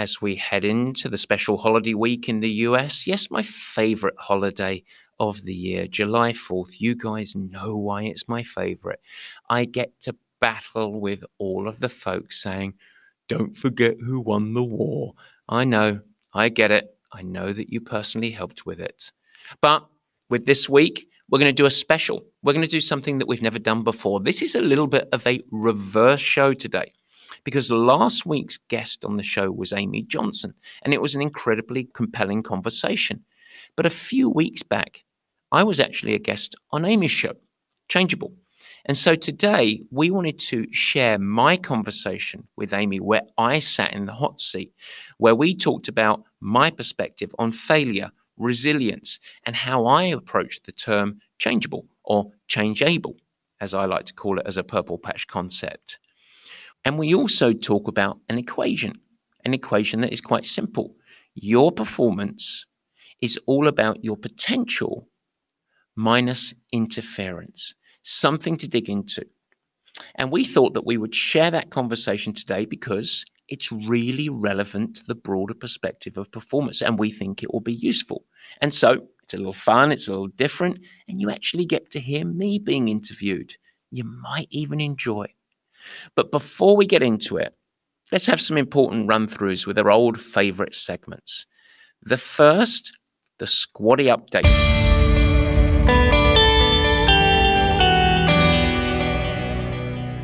as we head into the special holiday week in the US. Yes, my favorite holiday of the year, July 4th. You guys know why it's my favorite. I get to battle with all of the folks saying, don't forget who won the war. I know, I get it. I know that you personally helped with it. But with this week, we're going to do a special. We're going to do something that we've never done before. This is a little bit of a reverse show today because last week's guest on the show was Amy Johnson, and it was an incredibly compelling conversation. But a few weeks back, I was actually a guest on Amy's show, Changeable. And so today we wanted to share my conversation with Amy, where I sat in the hot seat, where we talked about my perspective on failure, resilience, and how I approach the term changeable or changeable, as I like to call it as a purple patch concept. And we also talk about an equation, an equation that is quite simple. Your performance is all about your potential minus interference, something to dig into. And we thought that we would share that conversation today because it's really relevant to the broader perspective of performance and we think it will be useful. And so it's a little fun, it's a little different, and you actually get to hear me being interviewed. You might even enjoy. But before we get into it, let's have some important run throughs with our old favorite segments. The first, the squatty update.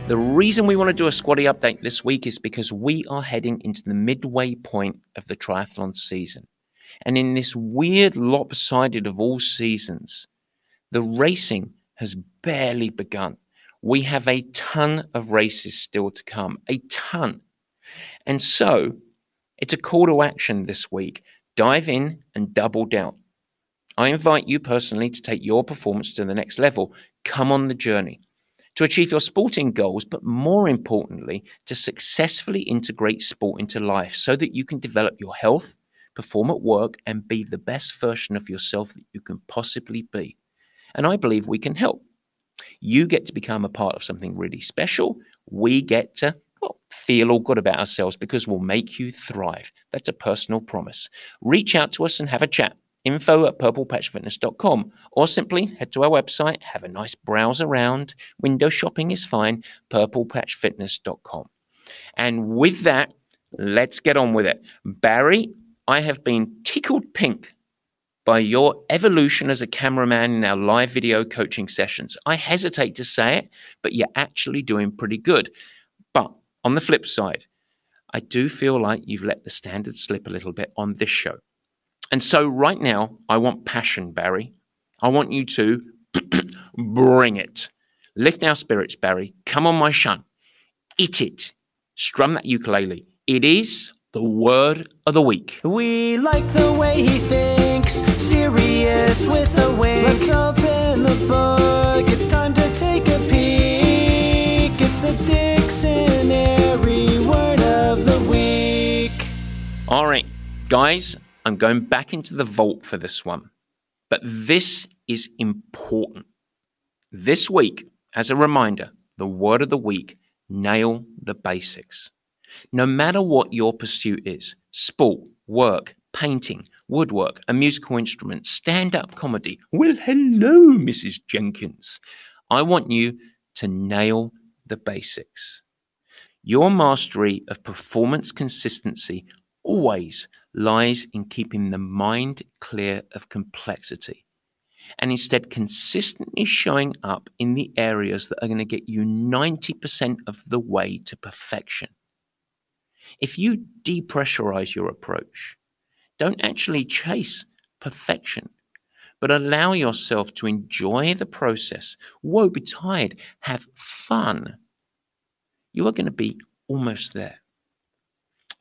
The reason we want to do a squatty update this week is because we are heading into the midway point of the triathlon season. And in this weird lopsided of all seasons, the racing has barely begun. We have a ton of races still to come, a ton. And so it's a call to action this week. Dive in and double down. I invite you personally to take your performance to the next level. Come on the journey to achieve your sporting goals, but more importantly, to successfully integrate sport into life so that you can develop your health, perform at work, and be the best version of yourself that you can possibly be. And I believe we can help. You get to become a part of something really special. We get to well, feel all good about ourselves because we'll make you thrive. That's a personal promise. Reach out to us and have a chat. Info at purplepatchfitness.com or simply head to our website, have a nice browse around. Window shopping is fine, purplepatchfitness.com. And with that, let's get on with it. Barry, I have been tickled pink by your evolution as a cameraman in our live video coaching sessions. I hesitate to say it, but you're actually doing pretty good. But on the flip side, I do feel like you've let the standard slip a little bit on this show. And so right now, I want passion, Barry. I want you to bring it. Lift our spirits, Barry. Come on, my son. Eat it. Strum that ukulele. It is the word of the week. We like the way he thinks, serious with a wink. Let's open the book, it's time to take a peek. It's the dictionary word of the week. All right, guys, I'm going back into the vault for this one. But this is important. This week, as a reminder, the word of the week nail the basics. No matter what your pursuit is sport, work, painting, woodwork, a musical instrument, stand up comedy. Well, hello, Mrs. Jenkins. I want you to nail the basics. Your mastery of performance consistency always lies in keeping the mind clear of complexity and instead consistently showing up in the areas that are going to get you 90% of the way to perfection. If you depressurize your approach, don't actually chase perfection, but allow yourself to enjoy the process. Woe betide, have fun. You are going to be almost there.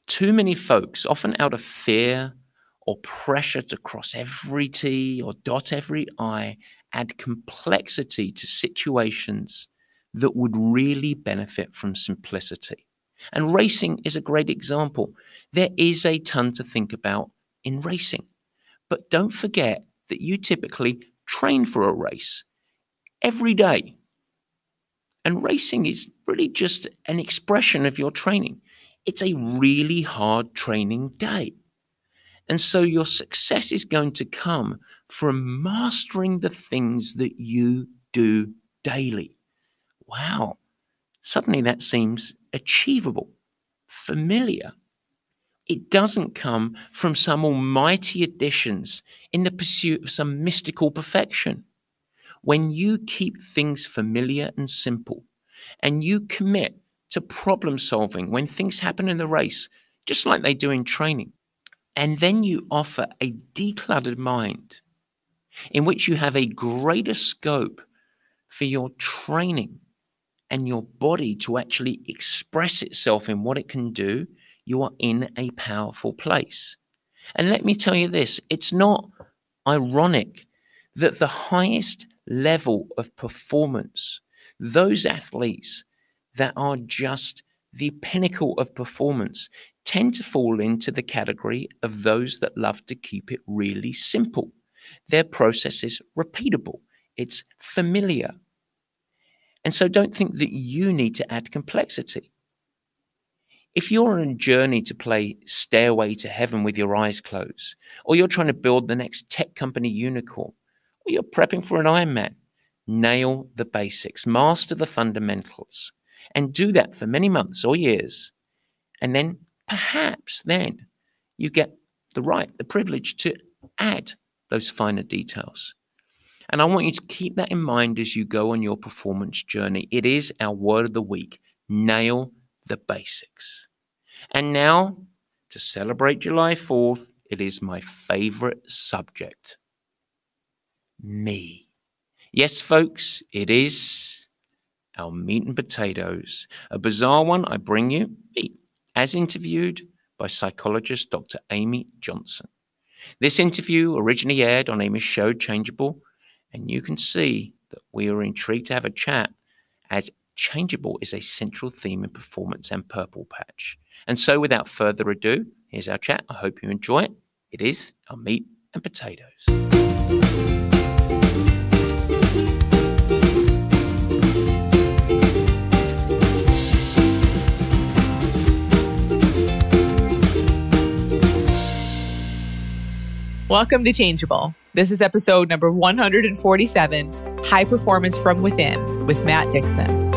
Too many folks, often out of fear or pressure to cross every T or dot every I add complexity to situations that would really benefit from simplicity. And racing is a great example. There is a ton to think about in racing. But don't forget that you typically train for a race every day. And racing is really just an expression of your training. It's a really hard training day. And so your success is going to come from mastering the things that you do daily. Wow. Suddenly that seems achievable, familiar. It doesn't come from some almighty additions in the pursuit of some mystical perfection. When you keep things familiar and simple, and you commit to problem solving when things happen in the race, just like they do in training, and then you offer a decluttered mind in which you have a greater scope for your training and your body to actually express itself in what it can do, you are in a powerful place. And let me tell you this it's not ironic that the highest level of performance, those athletes that are just the pinnacle of performance, tend to fall into the category of those that love to keep it really simple. Their process is repeatable, it's familiar. And so don't think that you need to add complexity. If you're on a journey to play Stairway to Heaven with your eyes closed, or you're trying to build the next tech company unicorn, or you're prepping for an Ironman, nail the basics, master the fundamentals, and do that for many months or years. And then perhaps then you get the right, the privilege to add those finer details. And I want you to keep that in mind as you go on your performance journey. It is our word of the week nail the basics. And now, to celebrate July 4th, it is my favorite subject me. Yes, folks, it is our meat and potatoes. A bizarre one I bring you, meat as interviewed by psychologist Dr. Amy Johnson. This interview originally aired on Amy's show Changeable, and you can see that we are intrigued to have a chat as changeable is a central theme in performance and Purple Patch. And so, without further ado, here's our chat. I hope you enjoy it. It is our meat and potatoes. Welcome to Changeable. This is episode number 147 High Performance from Within with Matt Dixon.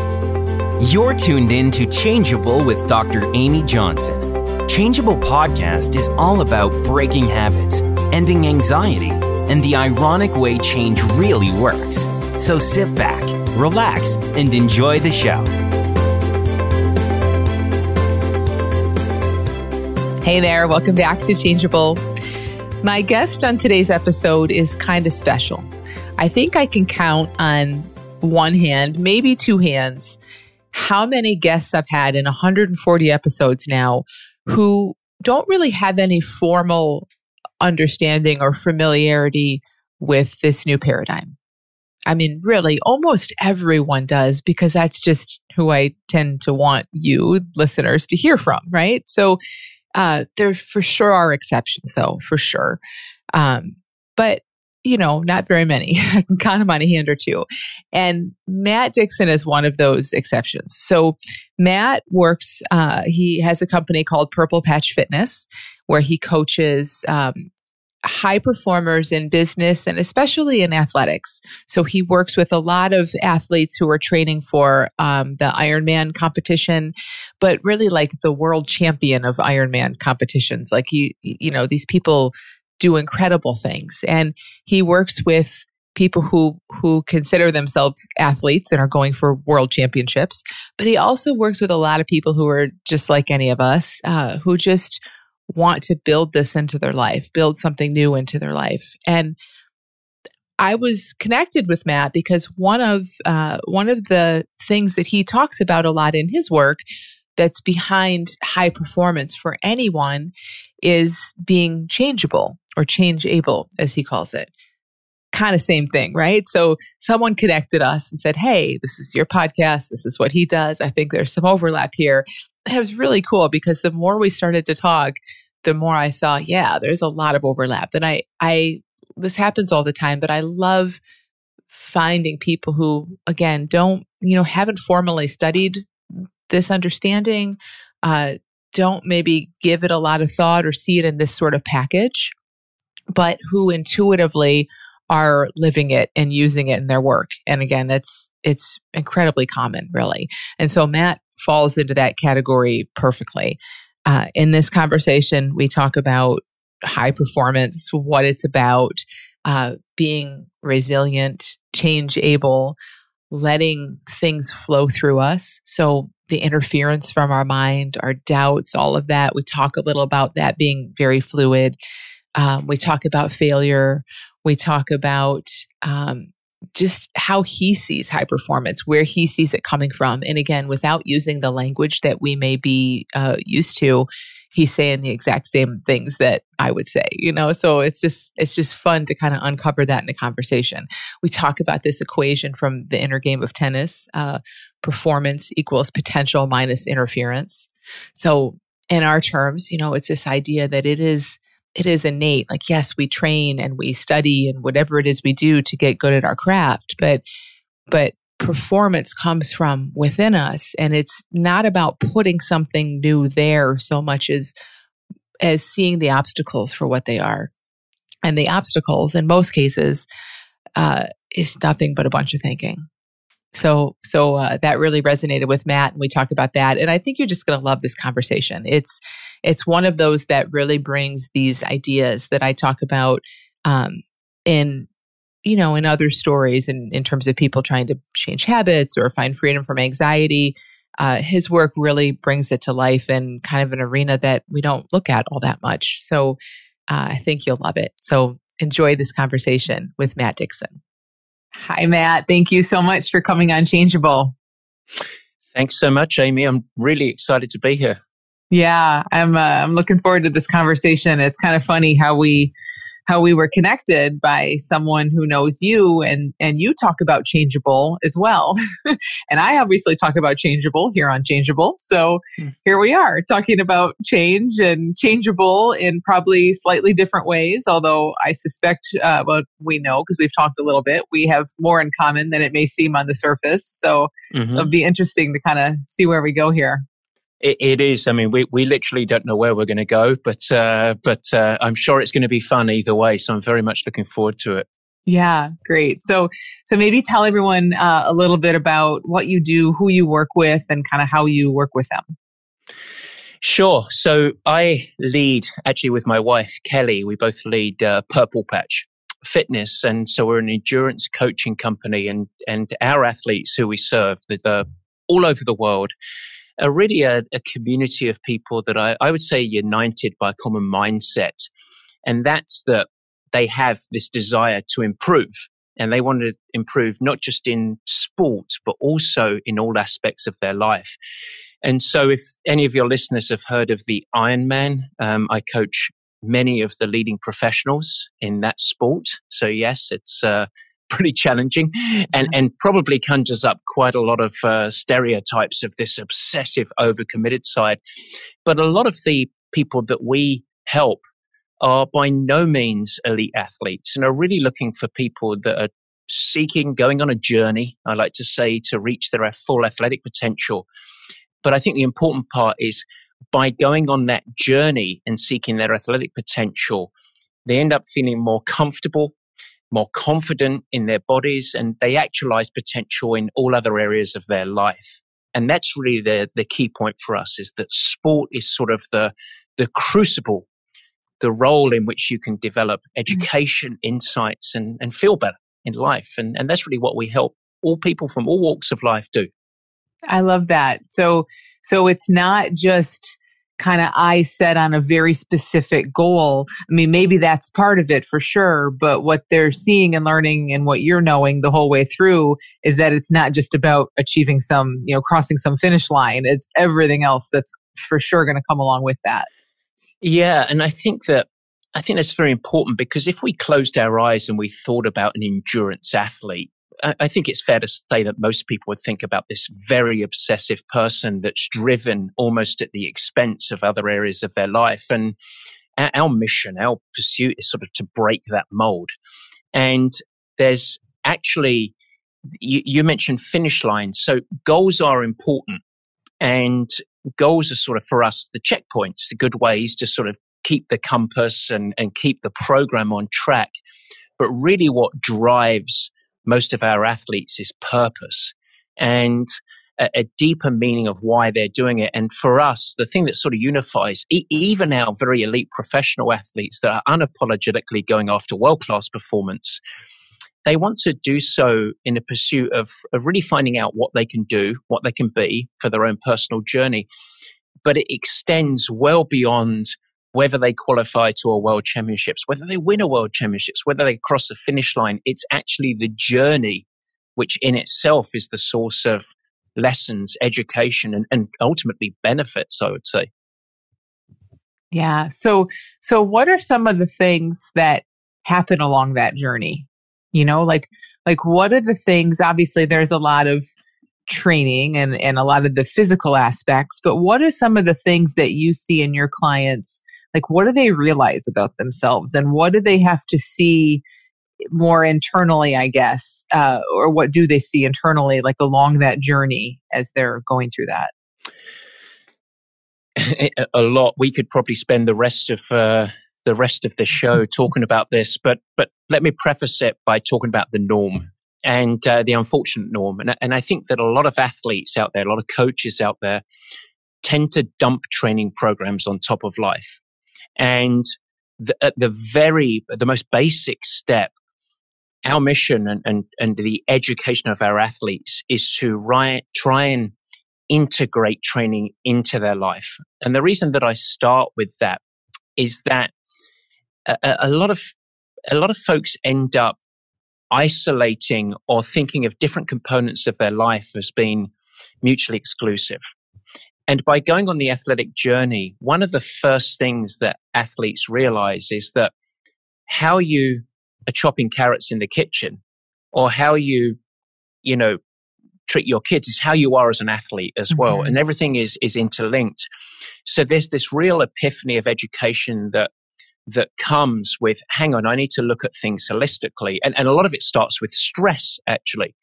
You're tuned in to Changeable with Dr. Amy Johnson. Changeable podcast is all about breaking habits, ending anxiety, and the ironic way change really works. So sit back, relax, and enjoy the show. Hey there, welcome back to Changeable. My guest on today's episode is kind of special. I think I can count on one hand, maybe two hands, how many guests I've had in 140 episodes now who don't really have any formal understanding or familiarity with this new paradigm. I mean, really, almost everyone does because that's just who I tend to want you listeners to hear from, right? So uh, there for sure are exceptions, though, for sure. Um, but you know, not very many. I can count them on a hand or two. And Matt Dixon is one of those exceptions. So Matt works, uh, he has a company called Purple Patch Fitness, where he coaches um, high performers in business and especially in athletics. So he works with a lot of athletes who are training for um, the Ironman competition, but really like the world champion of Ironman competitions. Like he, you know, these people do incredible things, and he works with people who who consider themselves athletes and are going for world championships. But he also works with a lot of people who are just like any of us, uh, who just want to build this into their life, build something new into their life. And I was connected with Matt because one of uh, one of the things that he talks about a lot in his work that's behind high performance for anyone is being changeable or change able, as he calls it. Kind of same thing, right? So someone connected us and said, Hey, this is your podcast. This is what he does. I think there's some overlap here. It was really cool because the more we started to talk, the more I saw, yeah, there's a lot of overlap. And I, I, this happens all the time, but I love finding people who, again, don't, you know, haven't formally studied this understanding, uh, don't maybe give it a lot of thought or see it in this sort of package, but who intuitively are living it and using it in their work. And again, it's it's incredibly common, really. And so Matt falls into that category perfectly. Uh, in this conversation, we talk about high performance, what it's about, uh, being resilient, change able, letting things flow through us. So the interference from our mind, our doubts, all of that. We talk a little about that being very fluid. Um, we talk about failure. We talk about um, just how he sees high performance, where he sees it coming from. And again, without using the language that we may be uh, used to, he's saying the exact same things that I would say, you know? So it's just, it's just fun to kind of uncover that in a conversation. We talk about this equation from the inner game of tennis uh, performance equals potential minus interference. So in our terms, you know, it's this idea that it is, it is innate. Like, yes, we train and we study and whatever it is we do to get good at our craft, but, but performance comes from within us and it's not about putting something new there so much as as seeing the obstacles for what they are and the obstacles in most cases uh, is nothing but a bunch of thinking so so uh, that really resonated with matt and we talked about that and i think you're just going to love this conversation it's it's one of those that really brings these ideas that i talk about um, in you know, in other stories, in, in terms of people trying to change habits or find freedom from anxiety, uh, his work really brings it to life in kind of an arena that we don't look at all that much. So uh, I think you'll love it. So enjoy this conversation with Matt Dixon. Hi, Matt. Thank you so much for coming on Changeable. Thanks so much, Amy. I'm really excited to be here. Yeah, I'm. Uh, I'm looking forward to this conversation. It's kind of funny how we how we were connected by someone who knows you and and you talk about changeable as well. And i obviously talk about changeable here on changeable. So mm. here we are talking about change and changeable in probably slightly different ways although i suspect uh, well we know because we've talked a little bit. We have more in common than it may seem on the surface. So mm-hmm. it'll be interesting to kind of see where we go here it, it is. I mean, we, we literally don't know where we're going to go, but uh, but uh, I'm sure it's going to be fun either way. So I'm very much looking forward to it. Yeah, great. So so maybe tell everyone uh, a little bit about what you do, who you work with, and kind of how you work with them. Sure. So I lead actually with my wife Kelly. We both lead uh, Purple Patch Fitness, and so we're an endurance coaching company, and and our athletes who we serve, the, all over the world are really a, a community of people that I, I would say united by a common mindset. And that's that they have this desire to improve and they want to improve not just in sports, but also in all aspects of their life. And so, if any of your listeners have heard of the Ironman, um, I coach many of the leading professionals in that sport. So, yes, it's uh, pretty challenging and, and probably conjures up quite a lot of uh, stereotypes of this obsessive, overcommitted side. But a lot of the people that we help are by no means elite athletes and are really looking for people that are seeking, going on a journey, I like to say, to reach their full athletic potential. But I think the important part is by going on that journey and seeking their athletic potential, they end up feeling more comfortable more confident in their bodies and they actualize potential in all other areas of their life. And that's really the, the key point for us is that sport is sort of the, the crucible, the role in which you can develop mm-hmm. education, insights, and, and feel better in life. And, and that's really what we help all people from all walks of life do. I love that. So, so it's not just kind of eyes set on a very specific goal. I mean, maybe that's part of it for sure, but what they're seeing and learning and what you're knowing the whole way through is that it's not just about achieving some, you know, crossing some finish line. It's everything else that's for sure going to come along with that. Yeah. And I think that I think that's very important because if we closed our eyes and we thought about an endurance athlete, I think it's fair to say that most people would think about this very obsessive person that's driven almost at the expense of other areas of their life. And our mission, our pursuit is sort of to break that mold. And there's actually, you, you mentioned finish lines. So goals are important. And goals are sort of for us the checkpoints, the good ways to sort of keep the compass and, and keep the program on track. But really, what drives most of our athletes is purpose and a, a, deeper meaning of why they're doing it. And for us, the thing that sort of unifies e- even our very elite professional athletes that are unapologetically going after world class performance, they want to do so in a pursuit of, of really finding out what they can do, what they can be for their own personal journey. But it extends well beyond whether they qualify to a world championships, whether they win a world championships, whether they cross the finish line. It's actually the journey, which in itself is the source of lessons, education, and, and ultimately benefits, I would say. Yeah. So, so what are some of the things that happen along that journey? You know, like, like what are the things? Obviously, there's a lot of training and, and a lot of the physical aspects, but what are some of the things that you see in your clients like what do they realize about themselves? And what do they have to see more internally i guess uh, or what do they see internally like along that journey as they're going through that? A lot. We could probably spend the rest of uh, the rest of the show talking about this but but let me preface it by talking about the norm and uh, the unfortunate norm. And, and i think that a lot of athletes out there a lot of coaches out there tend to dump training programs on top of life and the, at the very, the most basic step, our mission and, and, and the education of our athletes is to try and integrate training into their life. And the reason that I start with that is that a, a lot of, a lot of folks end up isolating or thinking of different components of their life as being mutually exclusive. And by going on the athletic journey, one of the first things that athletes realize is that how you are chopping carrots in the kitchen or how you, you know, treat your kids is how you are as an athlete as well. Mm-hmm. And everything is, is interlinked. So there's this real epiphany of education that, that comes with, hang on, I need to look at things holistically. And, and a lot of it starts with stress, actually.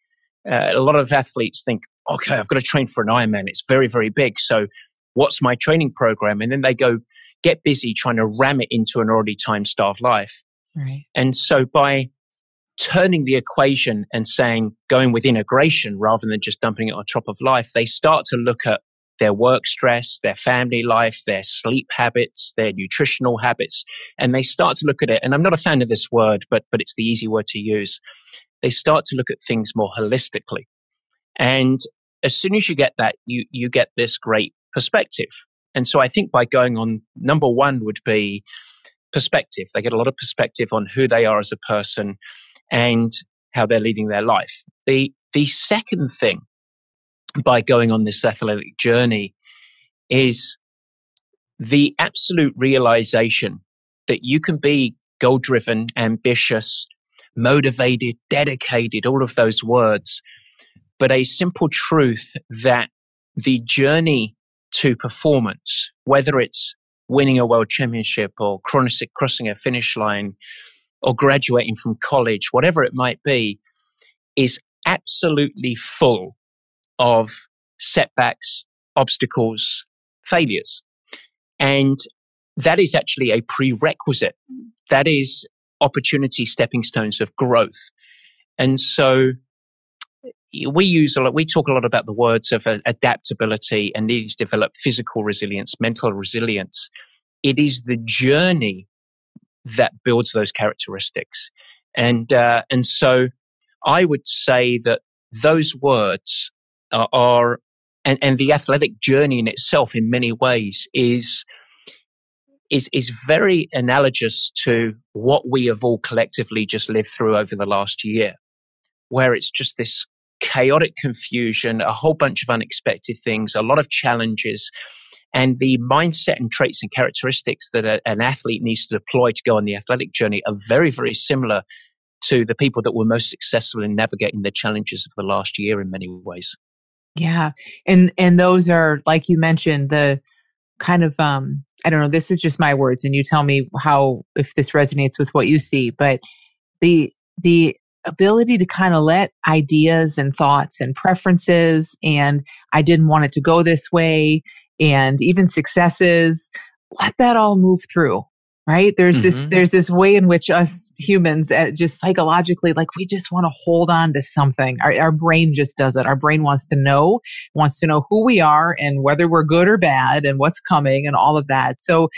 Uh, a lot of athletes think, okay, I've got to train for an Ironman. It's very, very big. So what's my training program? And then they go get busy trying to ram it into an already time starved life. Right. And so by turning the equation and saying going with integration rather than just dumping it on top of life, they start to look at their work stress, their family life, their sleep habits, their nutritional habits, and they start to look at it. And I'm not a fan of this word, but, but it's the easy word to use. They start to look at things more holistically. And as soon as you get that, you, you get this great perspective. And so I think by going on, number one would be perspective. They get a lot of perspective on who they are as a person and how they're leading their life. The, the second thing by going on this athletic journey is the absolute realization that you can be goal driven, ambitious, motivated, dedicated, all of those words, but a simple truth that the journey to performance, whether it's winning a world championship or crossing a finish line or graduating from college, whatever it might be, is absolutely full of setbacks, obstacles, failures. And that is actually a prerequisite. That is opportunity stepping stones of growth. And so we use a lot, we talk a lot about the words of uh, adaptability and needing to develop physical resilience, mental resilience. It is the journey that builds those characteristics. And, uh, and so I would say that those words are, are and, and the athletic journey in itself in many ways is, is, is very analogous to what we have all collectively just lived through over the last year, where it's just this chaotic confusion, a whole bunch of unexpected things, a lot of challenges. And the mindset and traits and characteristics that a, an athlete needs to deploy to go on the athletic journey are very, very similar to the people that were most successful in navigating the challenges of the last year in many ways. Yeah. And and those are like you mentioned the kind of um I don't know this is just my words and you tell me how if this resonates with what you see but the the ability to kind of let ideas and thoughts and preferences and I didn't want it to go this way and even successes let that all move through right? There's mm-hmm. this there's this way in which us humans uh, just psychologically like we just want to hold on to something. Our, our brain just does it. Our brain wants to know wants to know who we are and whether we're good or bad and what's coming and all of that. So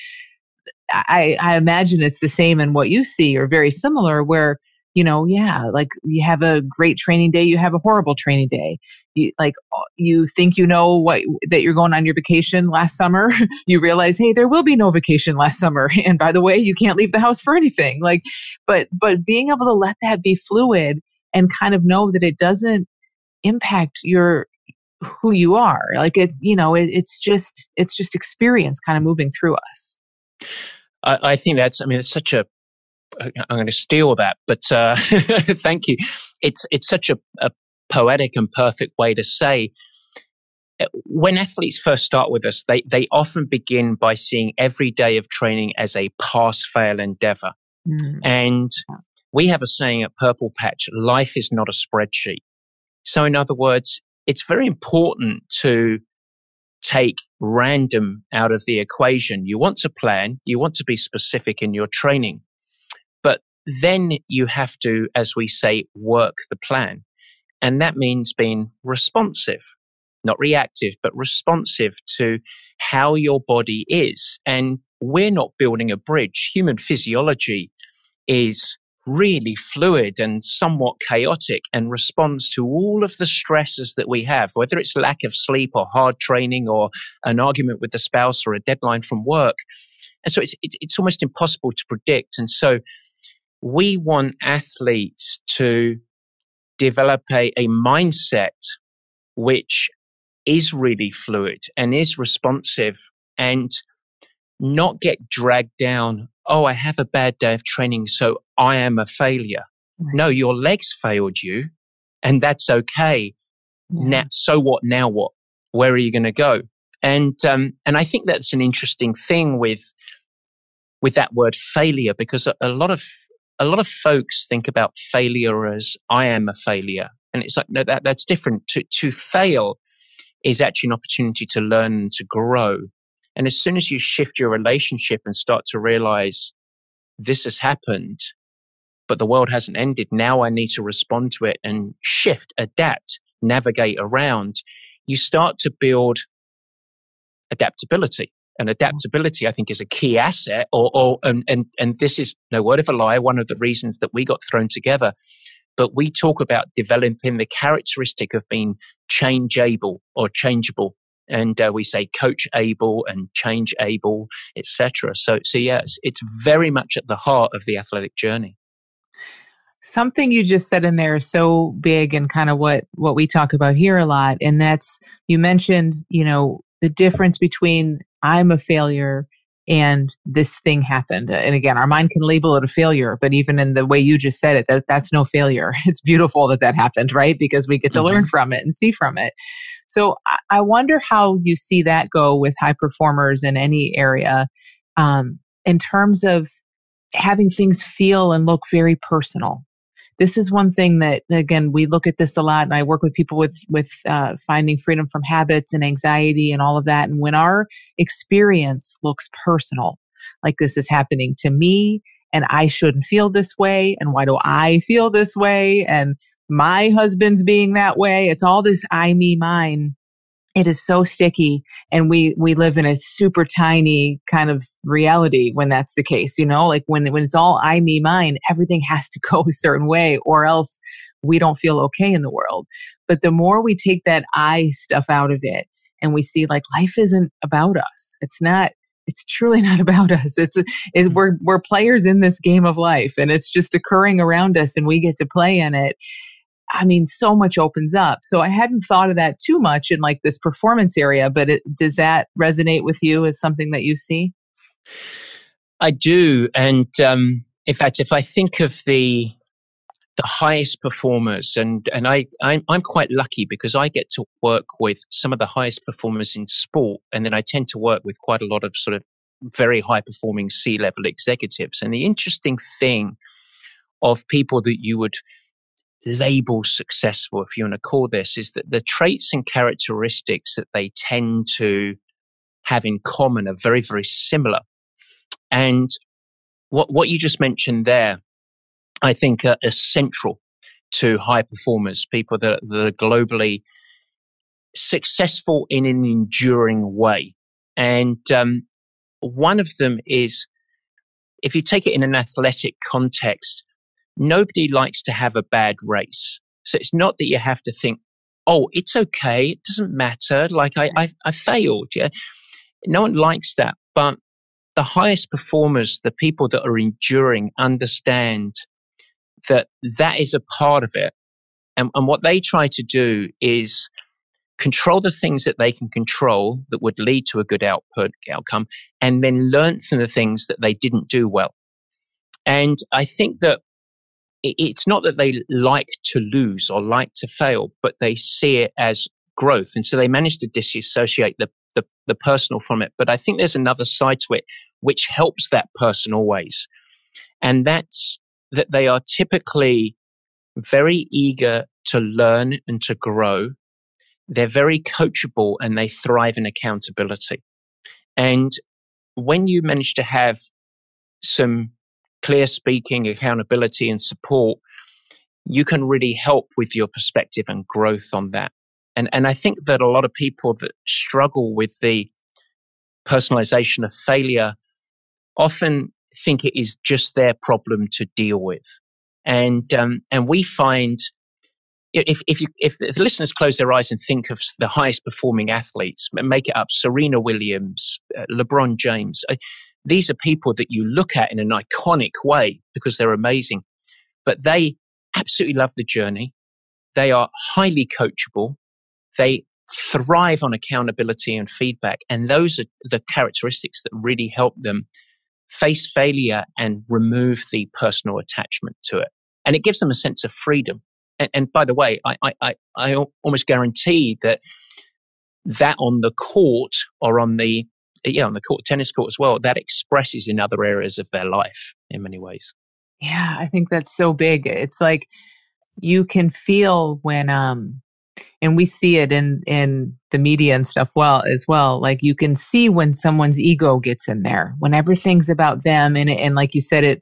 I, I imagine it's the same in what you see or very similar where you know yeah like you have a great training day you have a horrible training day. You like you think you know what that you're going on your vacation last summer you realize hey there will be no vacation last summer and by the way you can't leave the house for anything like but but being able to let that be fluid and kind of know that it doesn't impact your who you are like it's you know it, it's just it's just experience kind of moving through us. I, I think that's i mean it's such a i'm going to steal that but uh, thank you it's it's such a, a poetic and perfect way to say uh, when athletes first start with us, they, they often begin by seeing every day of training as a pass fail endeavor. Mm. And we have a saying at Purple Patch life is not a spreadsheet. So, in other words, it's very important to take random out of the equation. You want to plan, you want to be specific in your training, then you have to, as we say, work the plan. And that means being responsive, not reactive, but responsive to how your body is. And we're not building a bridge. Human physiology is really fluid and somewhat chaotic and responds to all of the stresses that we have, whether it's lack of sleep or hard training or an argument with the spouse or a deadline from work. And so it's, it's almost impossible to predict. And so we want athletes to develop a, a mindset which is really fluid and is responsive and not get dragged down. Oh, I have a bad day of training, so I am a failure. Right. No, your legs failed you, and that's okay. Yeah. Now, so what? Now what? Where are you going to go? And um, and I think that's an interesting thing with with that word failure because a, a lot of a lot of folks think about failure as I am a failure. And it's like, no, that, that's different. To, to fail is actually an opportunity to learn and to grow. And as soon as you shift your relationship and start to realize this has happened, but the world hasn't ended, now I need to respond to it and shift, adapt, navigate around, you start to build adaptability and adaptability, I think, is a key asset. Or, or and, and and this is no word of a lie. One of the reasons that we got thrown together, but we talk about developing the characteristic of being changeable or changeable, and uh, we say coach able and change able, etc. So, so yes, it's, it's very much at the heart of the athletic journey. Something you just said in there is so big and kind of what what we talk about here a lot, and that's you mentioned, you know, the difference between I'm a failure and this thing happened. And again, our mind can label it a failure, but even in the way you just said it, that, that's no failure. It's beautiful that that happened, right? Because we get to mm-hmm. learn from it and see from it. So I, I wonder how you see that go with high performers in any area um, in terms of having things feel and look very personal this is one thing that again we look at this a lot and i work with people with with uh, finding freedom from habits and anxiety and all of that and when our experience looks personal like this is happening to me and i shouldn't feel this way and why do i feel this way and my husband's being that way it's all this i me mine it is so sticky and we we live in a super tiny kind of reality when that's the case you know? Like when when it's all i me mine everything has to go a certain way or else we don't feel okay in the world. But the more we take that i stuff out of it and we see like life isn't about us. It's not it's truly not about us. It's, it's hmm. we're we're players in this game of life and it's just occurring around us and we get to play in it I mean, so much opens up. So I hadn't thought of that too much in like this performance area, but it, does that resonate with you as something that you see? I do. And um, in fact, if I think of the the highest performers, and and I I'm, I'm quite lucky because I get to work with some of the highest performers in sport, and then I tend to work with quite a lot of sort of very high performing C level executives. And the interesting thing of people that you would label successful, if you want to call this, is that the traits and characteristics that they tend to have in common are very, very similar. And what, what you just mentioned there, I think are, are central to high performers, people that, that are globally successful in an enduring way. And um, one of them is if you take it in an athletic context, nobody likes to have a bad race. So it's not that you have to think, oh, it's okay. It doesn't matter. Like I, I, I failed. Yeah. No one likes that. But the highest performers, the people that are enduring, understand that that is a part of it. And, and what they try to do is control the things that they can control that would lead to a good output outcome, and then learn from the things that they didn't do well. And I think that it's not that they like to lose or like to fail, but they see it as growth. And so they manage to disassociate the, the, the, personal from it. But I think there's another side to it which helps that person always. And that's that they are typically very eager to learn and to grow. They're very coachable and they thrive in accountability. And when you manage to have some clear speaking, accountability, and support, you can really help with your perspective and growth on that. And, and I think that a lot of people that struggle with the personalization of failure often think it is just their problem to deal with. And, um, and we find if, if, you, if the listeners close their eyes and think of the highest performing athletes, make it up Serena Williams, uh, LeBron James, these are people that you look at in an iconic way because they're amazing, but they absolutely love the journey. They are highly coachable. They thrive on accountability and feedback. And those are the characteristics that really help them face failure and remove the personal attachment to it. And it gives them a sense of freedom. And, and by the way, I, I, I almost guarantee that that on the court or on the yeah, on the court, tennis court as well, that expresses in other areas of their life in many ways. Yeah, I think that's so big. It's like you can feel when um and we see it in in the media and stuff well as well like you can see when someone's ego gets in there when everything's about them and and like you said it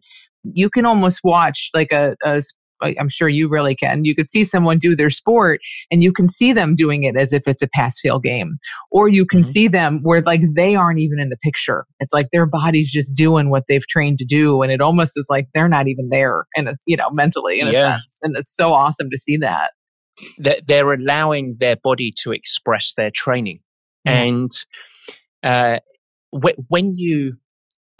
you can almost watch like a, a I'm sure you really can. You could see someone do their sport and you can see them doing it as if it's a pass fail game. Or you can mm-hmm. see them where like they aren't even in the picture. It's like their body's just doing what they've trained to do. And it almost is like they're not even there and you know, mentally in yeah. a sense. And it's so awesome to see that. That they're allowing their body to express their training. Mm-hmm. And uh, when you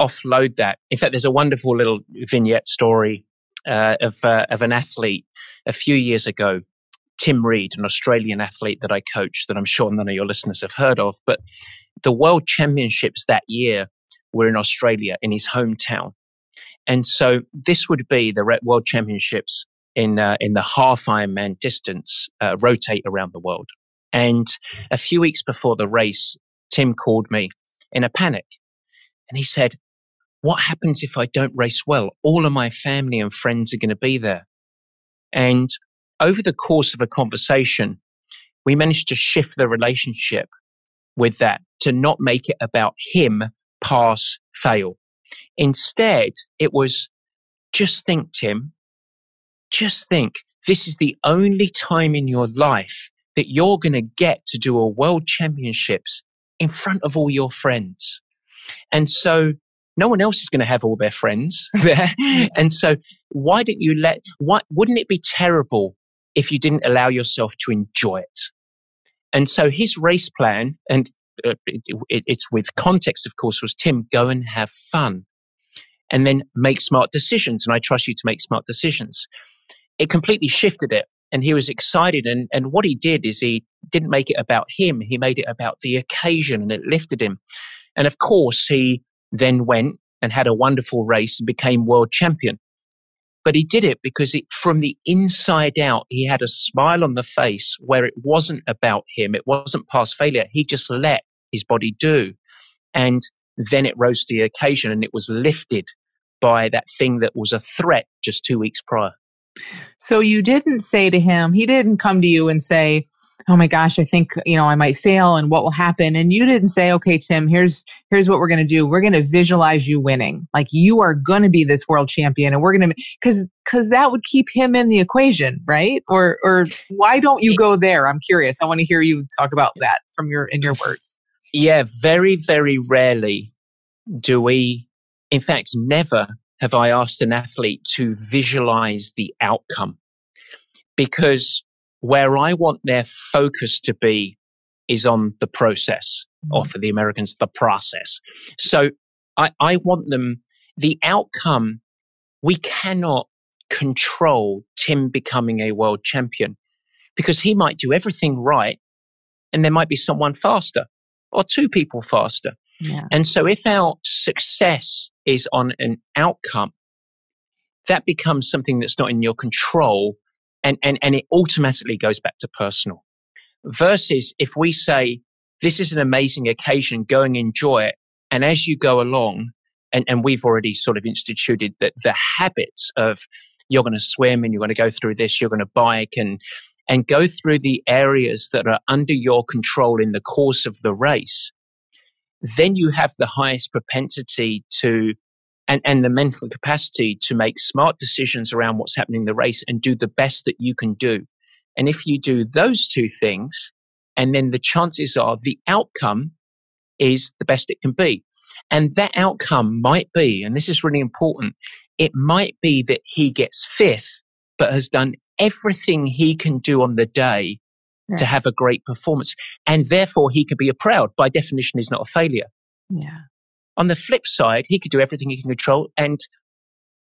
offload that, in fact, there's a wonderful little vignette story uh, of, uh, of an athlete a few years ago, Tim Reed, an Australian athlete that I coached that I'm sure none of your listeners have heard of. But the world championships that year were in Australia, in his hometown. And so this would be the world championships in, uh, in the half Ironman distance, uh, rotate around the world. And a few weeks before the race, Tim called me in a panic and he said, what happens if I don't race well? All of my family and friends are going to be there. And over the course of a conversation, we managed to shift the relationship with that to not make it about him, pass, fail. Instead, it was just think, Tim, just think this is the only time in your life that you're going to get to do a world championships in front of all your friends. And so no one else is going to have all their friends there. and so why didn't you let, why, wouldn't it be terrible if you didn't allow yourself to enjoy it? And so his race plan, and uh, it, it, it's with context, of course, was Tim, go and have fun and then make smart decisions. And I trust you to make smart decisions. It completely shifted it. and he was excited. And, and what he did is he didn't make it about him. He made it about the occasion and it lifted him. And of course, he then went and had a wonderful race and became world champion. But he did it because it, from the inside out, he had a smile on the face where it wasn't about him. It wasn't past failure. He just let his body do. And then it rose to the occasion and it was lifted by that thing that was a threat just two weeks prior. So you didn't say to him, he didn't come to you and say, "Oh my gosh, I think, you know, I might fail and what will happen?" And you didn't say, "Okay, Tim, here's here's what we're going to do. We're going to visualize you winning. Like you are going to be this world champion and we're going to cuz cuz that would keep him in the equation, right? Or or why don't you go there? I'm curious. I want to hear you talk about that from your in your words. Yeah, very very rarely do we in fact never have I asked an athlete to visualize the outcome because where I want their focus to be is on the process, or mm-hmm. for the Americans, the process. So I, I want them, the outcome, we cannot control Tim becoming a world champion because he might do everything right and there might be someone faster or two people faster. Yeah. And so if our success is on an outcome, that becomes something that's not in your control and, and, and it automatically goes back to personal. Versus if we say, this is an amazing occasion, go and enjoy it. And as you go along, and, and we've already sort of instituted that the habits of you're going to swim and you're going to go through this, you're going to bike and, and go through the areas that are under your control in the course of the race, then you have the highest propensity to and, and the mental capacity to make smart decisions around what's happening in the race and do the best that you can do. And if you do those two things, and then the chances are the outcome is the best it can be. And that outcome might be, and this is really important, it might be that he gets fifth, but has done everything he can do on the day yeah. to have a great performance. And therefore he could be a proud. By definition, is not a failure. Yeah. On the flip side, he could do everything he can control and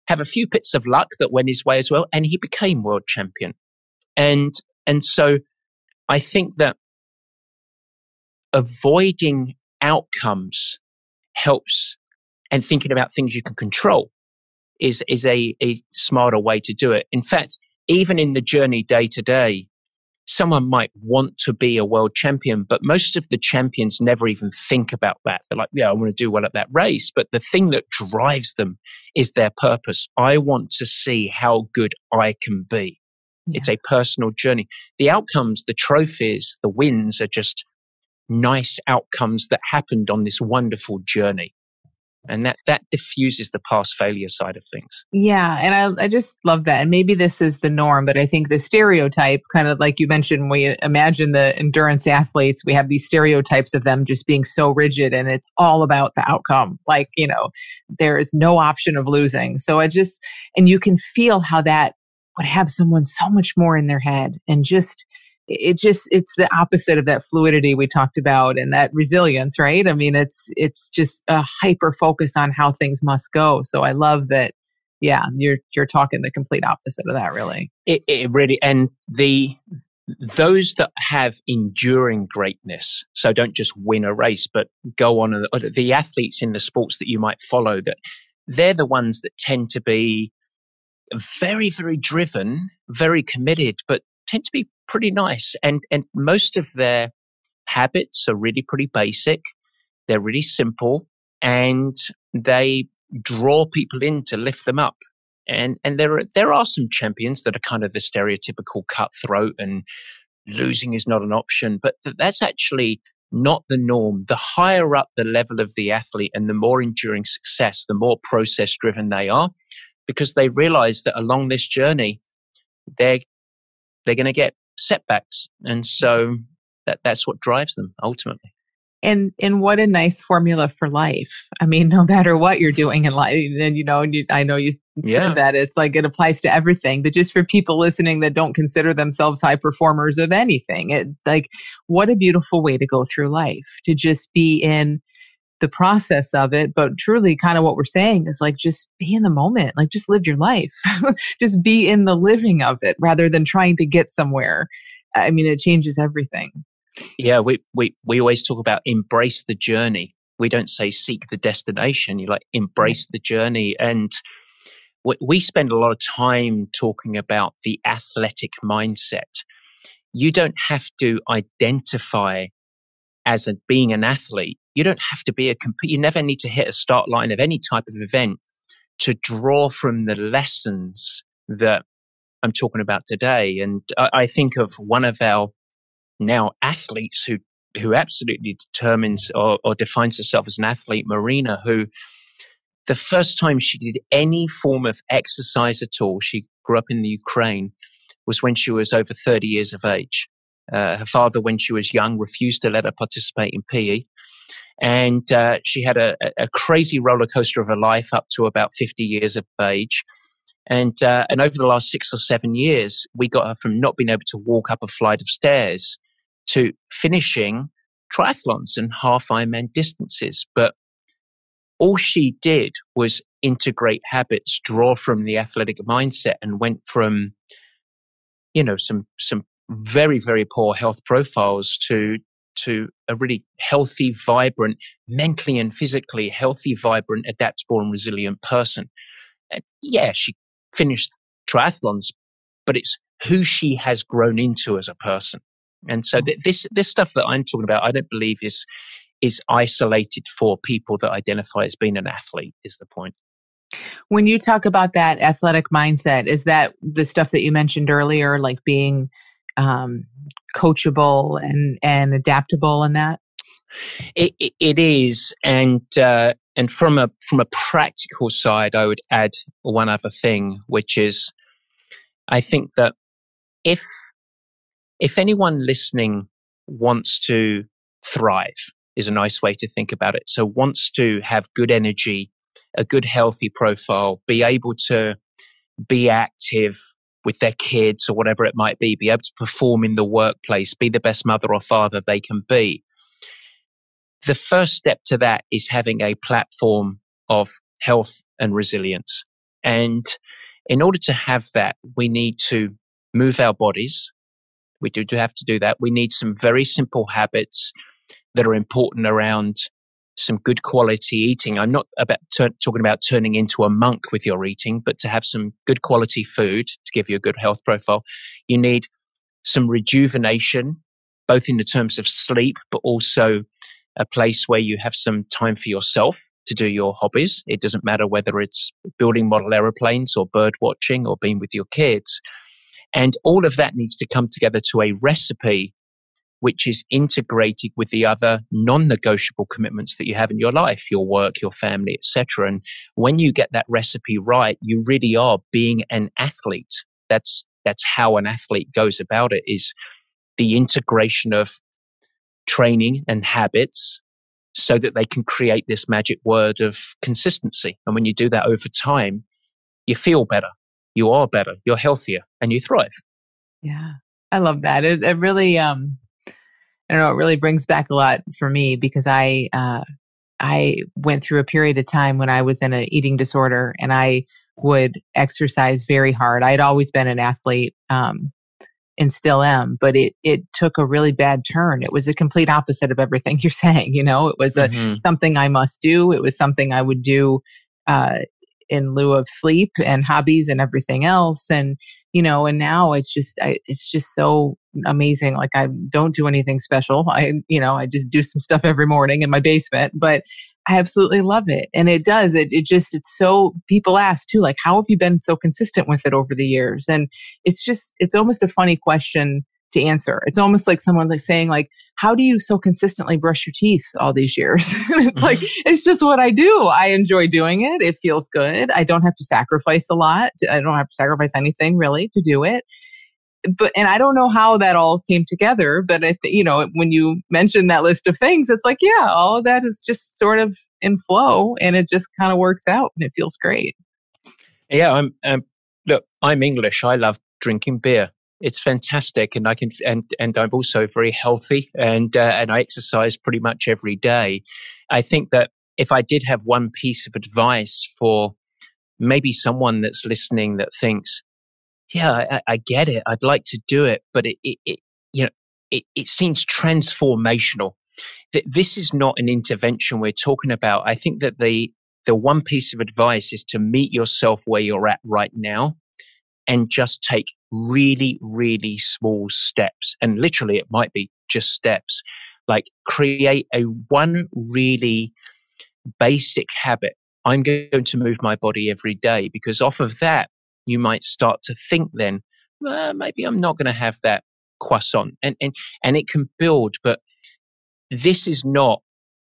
have a few bits of luck that went his way as well, and he became world champion. And and so I think that avoiding outcomes helps and thinking about things you can control is is a, a smarter way to do it. In fact, even in the journey day to day, someone might want to be a world champion, but most of the champions never even think about that. They're like, yeah, I want to do well at that race. But the thing that drives them is their purpose. I want to see how good I can be. Yeah. It's a personal journey. The outcomes, the trophies, the wins are just nice outcomes that happened on this wonderful journey and that that diffuses the past failure side of things. Yeah and I, I just love that and maybe this is the norm but i think the stereotype kind of like you mentioned we imagine the endurance athletes we have these stereotypes of them just being so rigid and it's all about the outcome. Like you know there is no option of losing. So i just and you can feel how that would have someone so much more in their head and just it just it's the opposite of that fluidity we talked about and that resilience right? I mean it's it's just a hyper focus on how things must go. So i love that yeah you're you're talking the complete opposite of that really. It, it really and the those that have enduring greatness so don't just win a race but go on a, the athletes in the sports that you might follow that they're the ones that tend to be very very driven very committed but tend to be pretty nice. And, and most of their habits are really pretty basic. They're really simple and they draw people in to lift them up. And, and there are, there are some champions that are kind of the stereotypical cutthroat and losing is not an option, but that's actually not the norm. The higher up the level of the athlete and the more enduring success, the more process driven they are because they realize that along this journey, they're they're going to get setbacks. And so that, that's what drives them ultimately. And and what a nice formula for life. I mean, no matter what you're doing in life, and you know, you, I know you said yeah. that it's like it applies to everything. But just for people listening that don't consider themselves high performers of anything, it like what a beautiful way to go through life to just be in the process of it, but truly kind of what we're saying is like just be in the moment, like just live your life. just be in the living of it rather than trying to get somewhere. I mean, it changes everything. Yeah, we, we, we always talk about embrace the journey. We don't say seek the destination. You like embrace the journey. And we, we spend a lot of time talking about the athletic mindset. You don't have to identify as a, being an athlete. You don't have to be a compete. You never need to hit a start line of any type of event to draw from the lessons that I'm talking about today. And I, I think of one of our now athletes who who absolutely determines or, or defines herself as an athlete, Marina, who the first time she did any form of exercise at all, she grew up in the Ukraine, was when she was over 30 years of age. Uh, her father, when she was young, refused to let her participate in PE. And uh, she had a, a, crazy roller coaster of a life up to about 50 years of age. And, uh, and over the last six or seven years, we got her from not being able to walk up a flight of stairs to finishing triathlons and half Ironman distances. But all she did was integrate habits, draw from the athletic mindset, and went from, you know, some some very very poor health profiles to to a really healthy, vibrant, mentally and physically healthy, vibrant, adaptable, and resilient person. And yeah, she finished triathlons, but it's who she has grown into as a person. And so th- this this stuff that I'm talking about, I don't believe is is isolated for people that identify as being an athlete. Is the point? When you talk about that athletic mindset, is that the stuff that you mentioned earlier, like being um, coachable and and adaptable, in that? It, it, is, and uh, and from a from a practical side, I would add one other thing, which is, I think that if if anyone listening wants to thrive, is a nice way to think about it. So wants to have good energy, a good healthy profile, be able to be active with their kids or whatever it might be, be able to perform in the workplace, be the best mother or father they can be. The first step to that is having a platform of health and resilience. And in order to have that, we need to move our bodies, we do have to do that. We need some very simple habits that are important around some good quality eating. I'm not about talking about turning into a monk with your eating, but to have some good quality food to give you a good health profile. You need some rejuvenation, both in the terms of sleep, but also a place where you have some time for yourself to do your hobbies. It doesn't matter whether it's building model aeroplanes or bird watching or being with your kids. And all of that needs to come together to a recipe which is integrated with the other non-negotiable commitments that you have in your life, your work, your family, etc. And when you get that recipe right, you really are being an athlete. That's that's how an athlete goes about it is the integration of training and habits so that they can create this magic word of consistency. And when you do that over time, you feel better you are better, you're healthier, and you thrive. Yeah, I love that. It, it really, um, I don't know, it really brings back a lot for me because I, uh, I went through a period of time when I was in an eating disorder, and I would exercise very hard. I had always been an athlete. Um, and still am, but it it took a really bad turn. It was a complete opposite of everything you're saying. You know, it was a mm-hmm. something I must do. It was something I would do uh, in lieu of sleep and hobbies and everything else and you know and now it's just I, it's just so amazing like i don't do anything special i you know i just do some stuff every morning in my basement but i absolutely love it and it does it, it just it's so people ask too like how have you been so consistent with it over the years? And it's just it's almost a funny question to answer. It's almost like someone like saying like, how do you so consistently brush your teeth all these years? and it's like, it's just what I do. I enjoy doing it. It feels good. I don't have to sacrifice a lot. I don't have to sacrifice anything really to do it. But, and I don't know how that all came together, but I th- you know, when you mention that list of things, it's like, yeah, all of that is just sort of in flow and it just kind of works out and it feels great. Yeah. I'm, um, look, I'm English. I love drinking beer it's fantastic, and I can and and I'm also very healthy, and uh, and I exercise pretty much every day. I think that if I did have one piece of advice for maybe someone that's listening that thinks, yeah, I, I get it, I'd like to do it, but it, it, it you know, it, it seems transformational. That this is not an intervention we're talking about. I think that the the one piece of advice is to meet yourself where you're at right now and just take really, really small steps. And literally, it might be just steps. Like create a one really basic habit. I'm going to move my body every day because off of that, you might start to think then, well, maybe I'm not going to have that croissant and, and, and it can build, but this is not,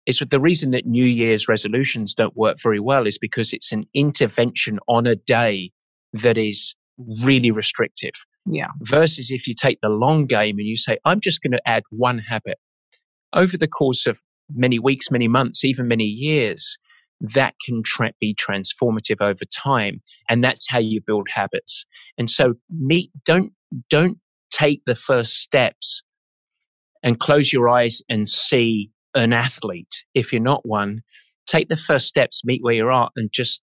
it's the reason that New Year's resolutions don't work very well is because it's an intervention on a day that is really restrictive. Yeah. Versus if you take the long game and you say, I'm just going to add one habit over the course of many weeks, many months, even many years, that can tra- be transformative over time. And that's how you build habits. And so meet, don't, don't take the first steps and close your eyes and see an athlete. If you're not one, take the first steps, meet where you are and just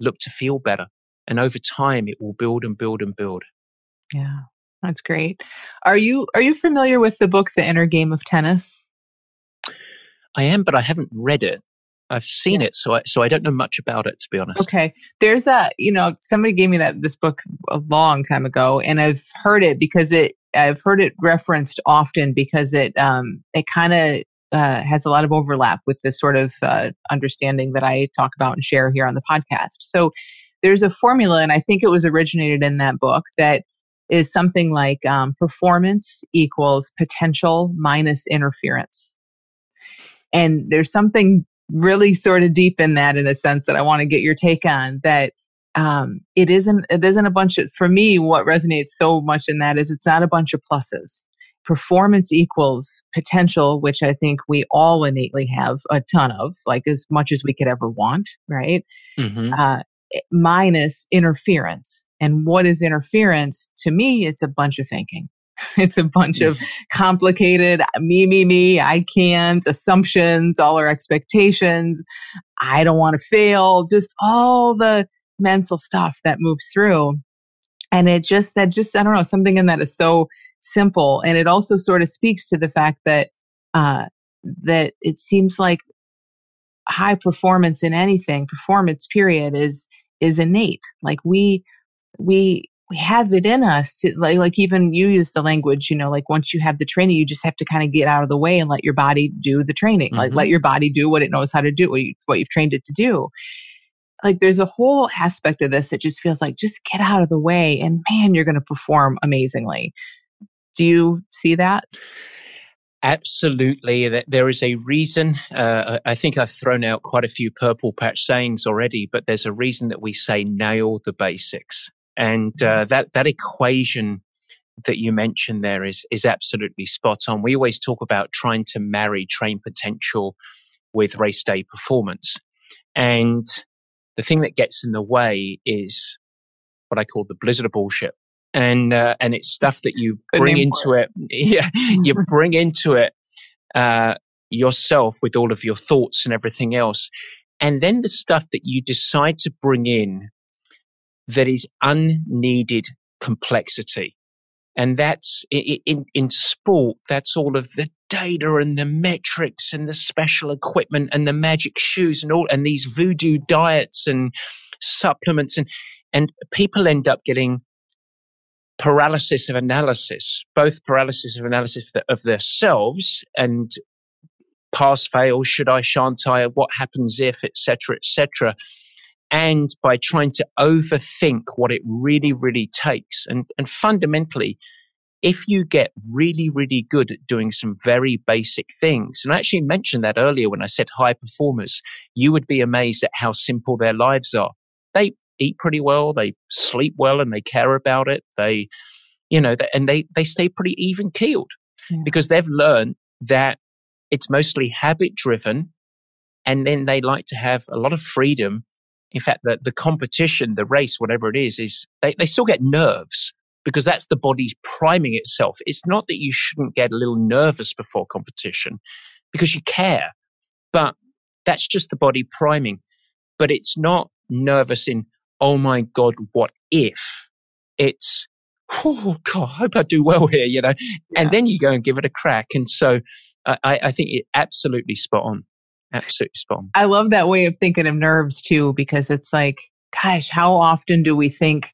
look to feel better. And over time, it will build and build and build. Yeah, that's great. Are you are you familiar with the book The Inner Game of Tennis? I am, but I haven't read it. I've seen yeah. it, so I, so I don't know much about it to be honest. Okay, there's a you know somebody gave me that this book a long time ago, and I've heard it because it I've heard it referenced often because it um it kind of uh, has a lot of overlap with this sort of uh, understanding that I talk about and share here on the podcast. So there's a formula, and I think it was originated in that book that is something like um, performance equals potential minus interference. And there's something really sort of deep in that in a sense that I want to get your take on that um, it isn't it isn't a bunch of for me what resonates so much in that is it's not a bunch of pluses performance equals potential which i think we all innately have a ton of like as much as we could ever want right mm-hmm. uh, minus interference. And what is interference? To me, it's a bunch of thinking. It's a bunch of complicated me, me, me, I can't, assumptions, all our expectations. I don't want to fail, just all the mental stuff that moves through. And it just, that just, I don't know, something in that is so simple. And it also sort of speaks to the fact that, uh, that it seems like high performance in anything, performance period is is innate. Like we, we, we have it in us. Like, like even you use the language, you know, like once you have the training, you just have to kind of get out of the way and let your body do the training. Mm-hmm. Like let your body do what it knows how to do, what, you, what you've trained it to do. Like there's a whole aspect of this that just feels like just get out of the way and man, you're going to perform amazingly. Do you see that? Absolutely. There is a reason. Uh, I think I've thrown out quite a few purple patch sayings already, but there's a reason that we say nail the basics. And uh, mm-hmm. that, that equation that you mentioned there is, is absolutely spot on. We always talk about trying to marry train potential with race day performance. And the thing that gets in the way is what I call the blizzard of bullshit and uh, and it's stuff that you bring into it. Yeah, you bring into it uh, yourself with all of your thoughts and everything else, and then the stuff that you decide to bring in that is unneeded complexity. And that's in, in sport, that's all of the data and the metrics and the special equipment and the magic shoes and all, and these voodoo diets and supplements. And, and people end up getting paralysis of analysis, both paralysis of analysis of themselves and pass fail, should I, shan't I, what happens if, etc., etc., and by trying to overthink what it really, really takes. And, and fundamentally, if you get really, really good at doing some very basic things, and I actually mentioned that earlier when I said high performers, you would be amazed at how simple their lives are. They eat pretty well, they sleep well, and they care about it. They, you know, and they they stay pretty even keeled yeah. because they've learned that it's mostly habit driven, and then they like to have a lot of freedom. In fact, the the competition, the race, whatever it is, is they they still get nerves, because that's the body's priming itself. It's not that you shouldn't get a little nervous before competition because you care, but that's just the body priming. But it's not nervous in, oh my God, what if? It's, oh God, I hope I do well here, you know? Yeah. And then you go and give it a crack. And so I, I think it absolutely spot on. Absolutely spot on. I love that way of thinking of nerves too, because it's like, gosh, how often do we think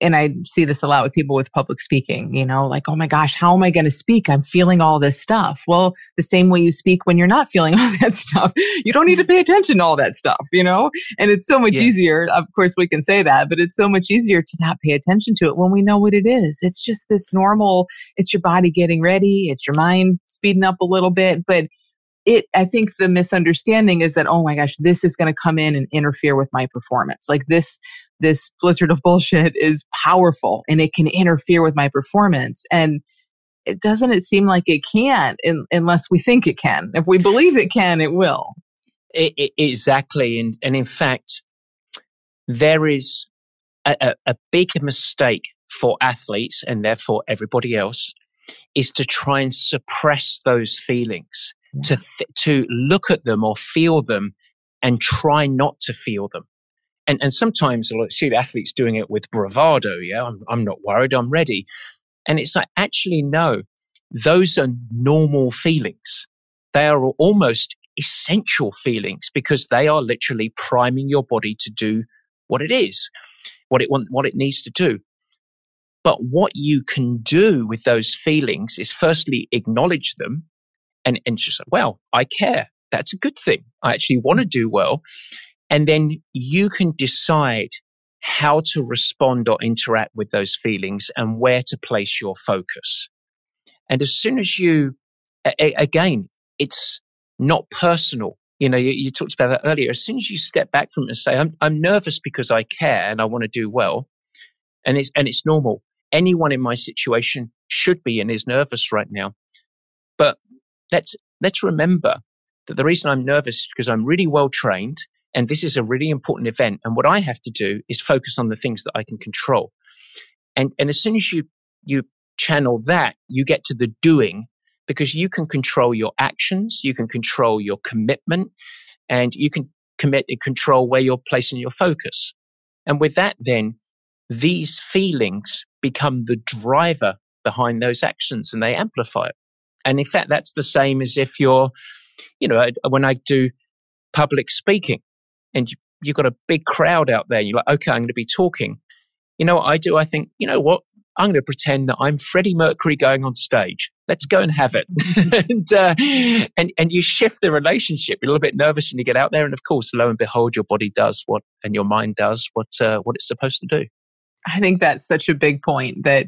and I see this a lot with people with public speaking, you know, like, oh my gosh, how am I going to speak? I'm feeling all this stuff. Well, the same way you speak when you're not feeling all that stuff, you don't need to mm-hmm. pay attention to all that stuff, you know? And it's so much yeah. easier. Of course, we can say that, but it's so much easier to not pay attention to it when we know what it is. It's just this normal, it's your body getting ready, it's your mind speeding up a little bit, but it i think the misunderstanding is that oh my gosh this is going to come in and interfere with my performance like this this blizzard of bullshit is powerful and it can interfere with my performance. And it doesn't it seem like it can't in, unless we think it can. If we believe it can, it will. It, it, exactly. And, and in fact, there is a, a, a big mistake for athletes and therefore everybody else is to try and suppress those feelings, yeah. to, th- to look at them or feel them and try not to feel them. And, and sometimes I see the athletes doing it with bravado. Yeah, I'm, I'm not worried. I'm ready. And it's like, actually, no, those are normal feelings. They are almost essential feelings because they are literally priming your body to do what it is, what it want, what it needs to do. But what you can do with those feelings is firstly acknowledge them and, and just well, I care. That's a good thing. I actually want to do well. And then you can decide how to respond or interact with those feelings and where to place your focus. And as soon as you, a- again, it's not personal. You know, you, you, talked about that earlier. As soon as you step back from it and say, I'm, I'm nervous because I care and I want to do well. And it's, and it's normal. Anyone in my situation should be and is nervous right now. But let's, let's remember that the reason I'm nervous is because I'm really well trained and this is a really important event. And what I have to do is focus on the things that I can control. And, and as soon as you, you channel that, you get to the doing because you can control your actions, you can control your commitment, and you can commit and control where you're placing your focus. And with that, then these feelings become the driver behind those actions and they amplify it. And in fact, that's the same as if you're, you know, when I do public speaking, and you, you've got a big crowd out there. You're like, okay, I'm going to be talking. You know what I do? I think, you know what? I'm going to pretend that I'm Freddie Mercury going on stage. Let's go and have it. and, uh, and, and you shift the relationship. You're a little bit nervous and you get out there. And of course, lo and behold, your body does what, and your mind does what, uh, what it's supposed to do. I think that's such a big point that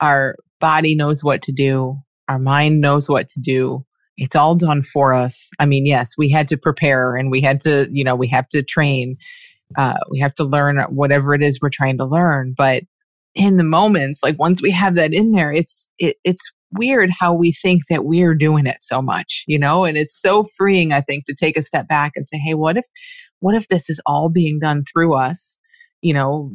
our body knows what to do. Our mind knows what to do it's all done for us. I mean, yes, we had to prepare and we had to, you know, we have to train. Uh, we have to learn whatever it is we're trying to learn. But in the moments, like once we have that in there, it's it, it's weird how we think that we're doing it so much, you know. And it's so freeing, I think, to take a step back and say, hey, what if, what if this is all being done through us? You know,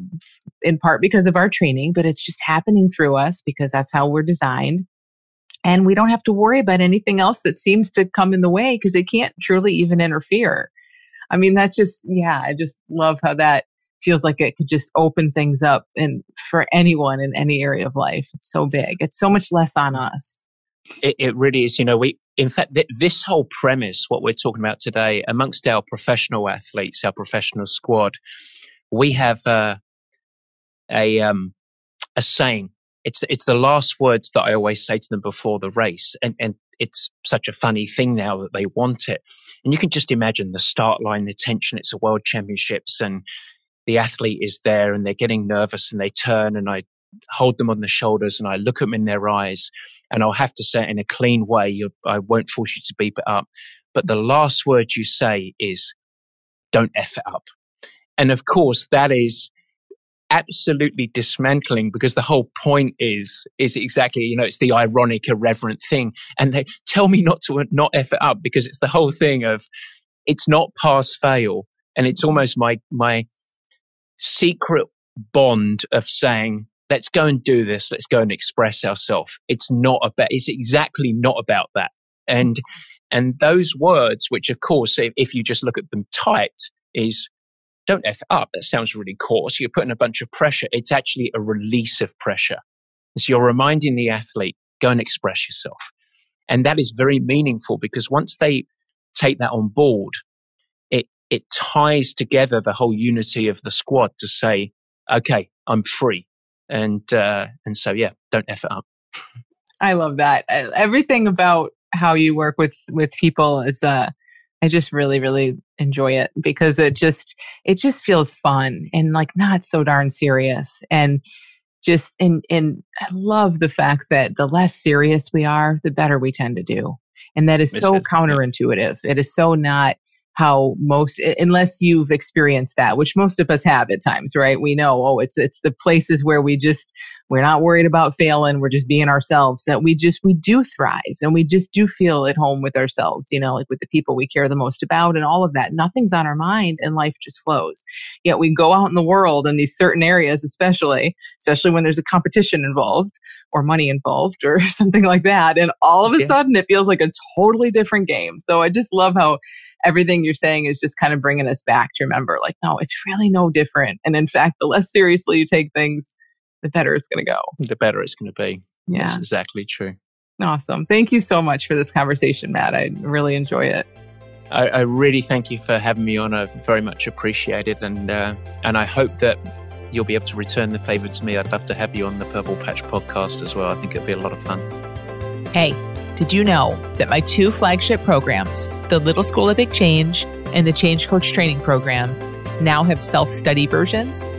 in part because of our training, but it's just happening through us because that's how we're designed and we don't have to worry about anything else that seems to come in the way because it can't truly even interfere. I mean, that's just, yeah, I just love how that feels like it could just open things up and for anyone in any area of life. It's so big. It's so much less on us. It, it really is. You know, we, in fact, th- this whole premise, what we're talking about today, amongst our professional athletes, our professional squad, we have uh, a, um, a saying it's it's the last words that I always say to them before the race, and and it's such a funny thing now that they want it, and you can just imagine the start line, the tension. It's a world championships, and the athlete is there, and they're getting nervous, and they turn, and I hold them on the shoulders, and I look at them in their eyes, and I'll have to say it in a clean way. I won't force you to beep it up, but the last word you say is, "Don't f it up," and of course that is absolutely dismantling because the whole point is is exactly you know it's the ironic irreverent thing and they tell me not to not f it up because it's the whole thing of it's not pass fail and it's almost my my secret bond of saying let's go and do this. Let's go and express ourselves. It's not about, it's exactly not about that. And, and those words, which of course, if, if you just look at them tight, is don't F up. That sounds really coarse. You're putting a bunch of pressure. It's actually a release of pressure. So you're reminding the athlete, go and express yourself. And that is very meaningful because once they take that on board, it, it ties together the whole unity of the squad to say, okay, I'm free. And, uh, and so, yeah, don't F it up. I love that. Everything about how you work with, with people is, uh, I just really, really enjoy it because it just, it just feels fun and like not so darn serious. And just, and, and I love the fact that the less serious we are, the better we tend to do. And that is so counterintuitive. It is so not how most unless you've experienced that which most of us have at times right? We know oh it's it's the places where we just we're not worried about failing we're just being ourselves that we just we do thrive and we just do feel at home with ourselves you know like with the people we care the most about and all of that. Nothing's on our mind and life just flows. Yet we go out in the world in these certain areas especially especially when there's a competition involved or money involved or something like that and all of a yeah. sudden it feels like a totally different game. So i just love how everything you're saying is just kind of bringing us back to remember like, no, it's really no different. And in fact, the less seriously you take things, the better it's going to go. The better it's going to be. Yeah. That's exactly true. Awesome. Thank you so much for this conversation, Matt. I really enjoy it. I, I really thank you for having me on. I very much appreciate it. And, uh, and I hope that you'll be able to return the favor to me. I'd love to have you on the Purple Patch podcast as well. I think it'd be a lot of fun. Hey, did you know that my two flagship programs, the Little School of Big Change and the Change Coach Training Program, now have self study versions?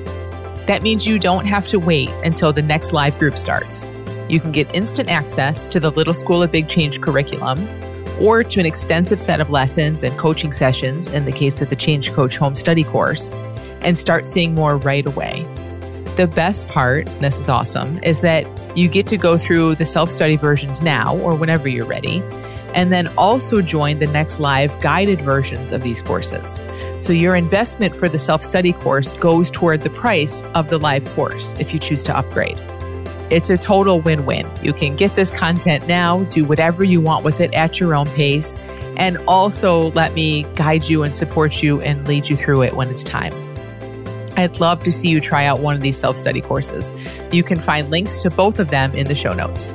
That means you don't have to wait until the next live group starts. You can get instant access to the Little School of Big Change curriculum or to an extensive set of lessons and coaching sessions in the case of the Change Coach Home Study course and start seeing more right away. The best part, this is awesome, is that you get to go through the self study versions now or whenever you're ready, and then also join the next live guided versions of these courses. So your investment for the self study course goes toward the price of the live course if you choose to upgrade. It's a total win win. You can get this content now, do whatever you want with it at your own pace, and also let me guide you and support you and lead you through it when it's time. I'd love to see you try out one of these self study courses. You can find links to both of them in the show notes.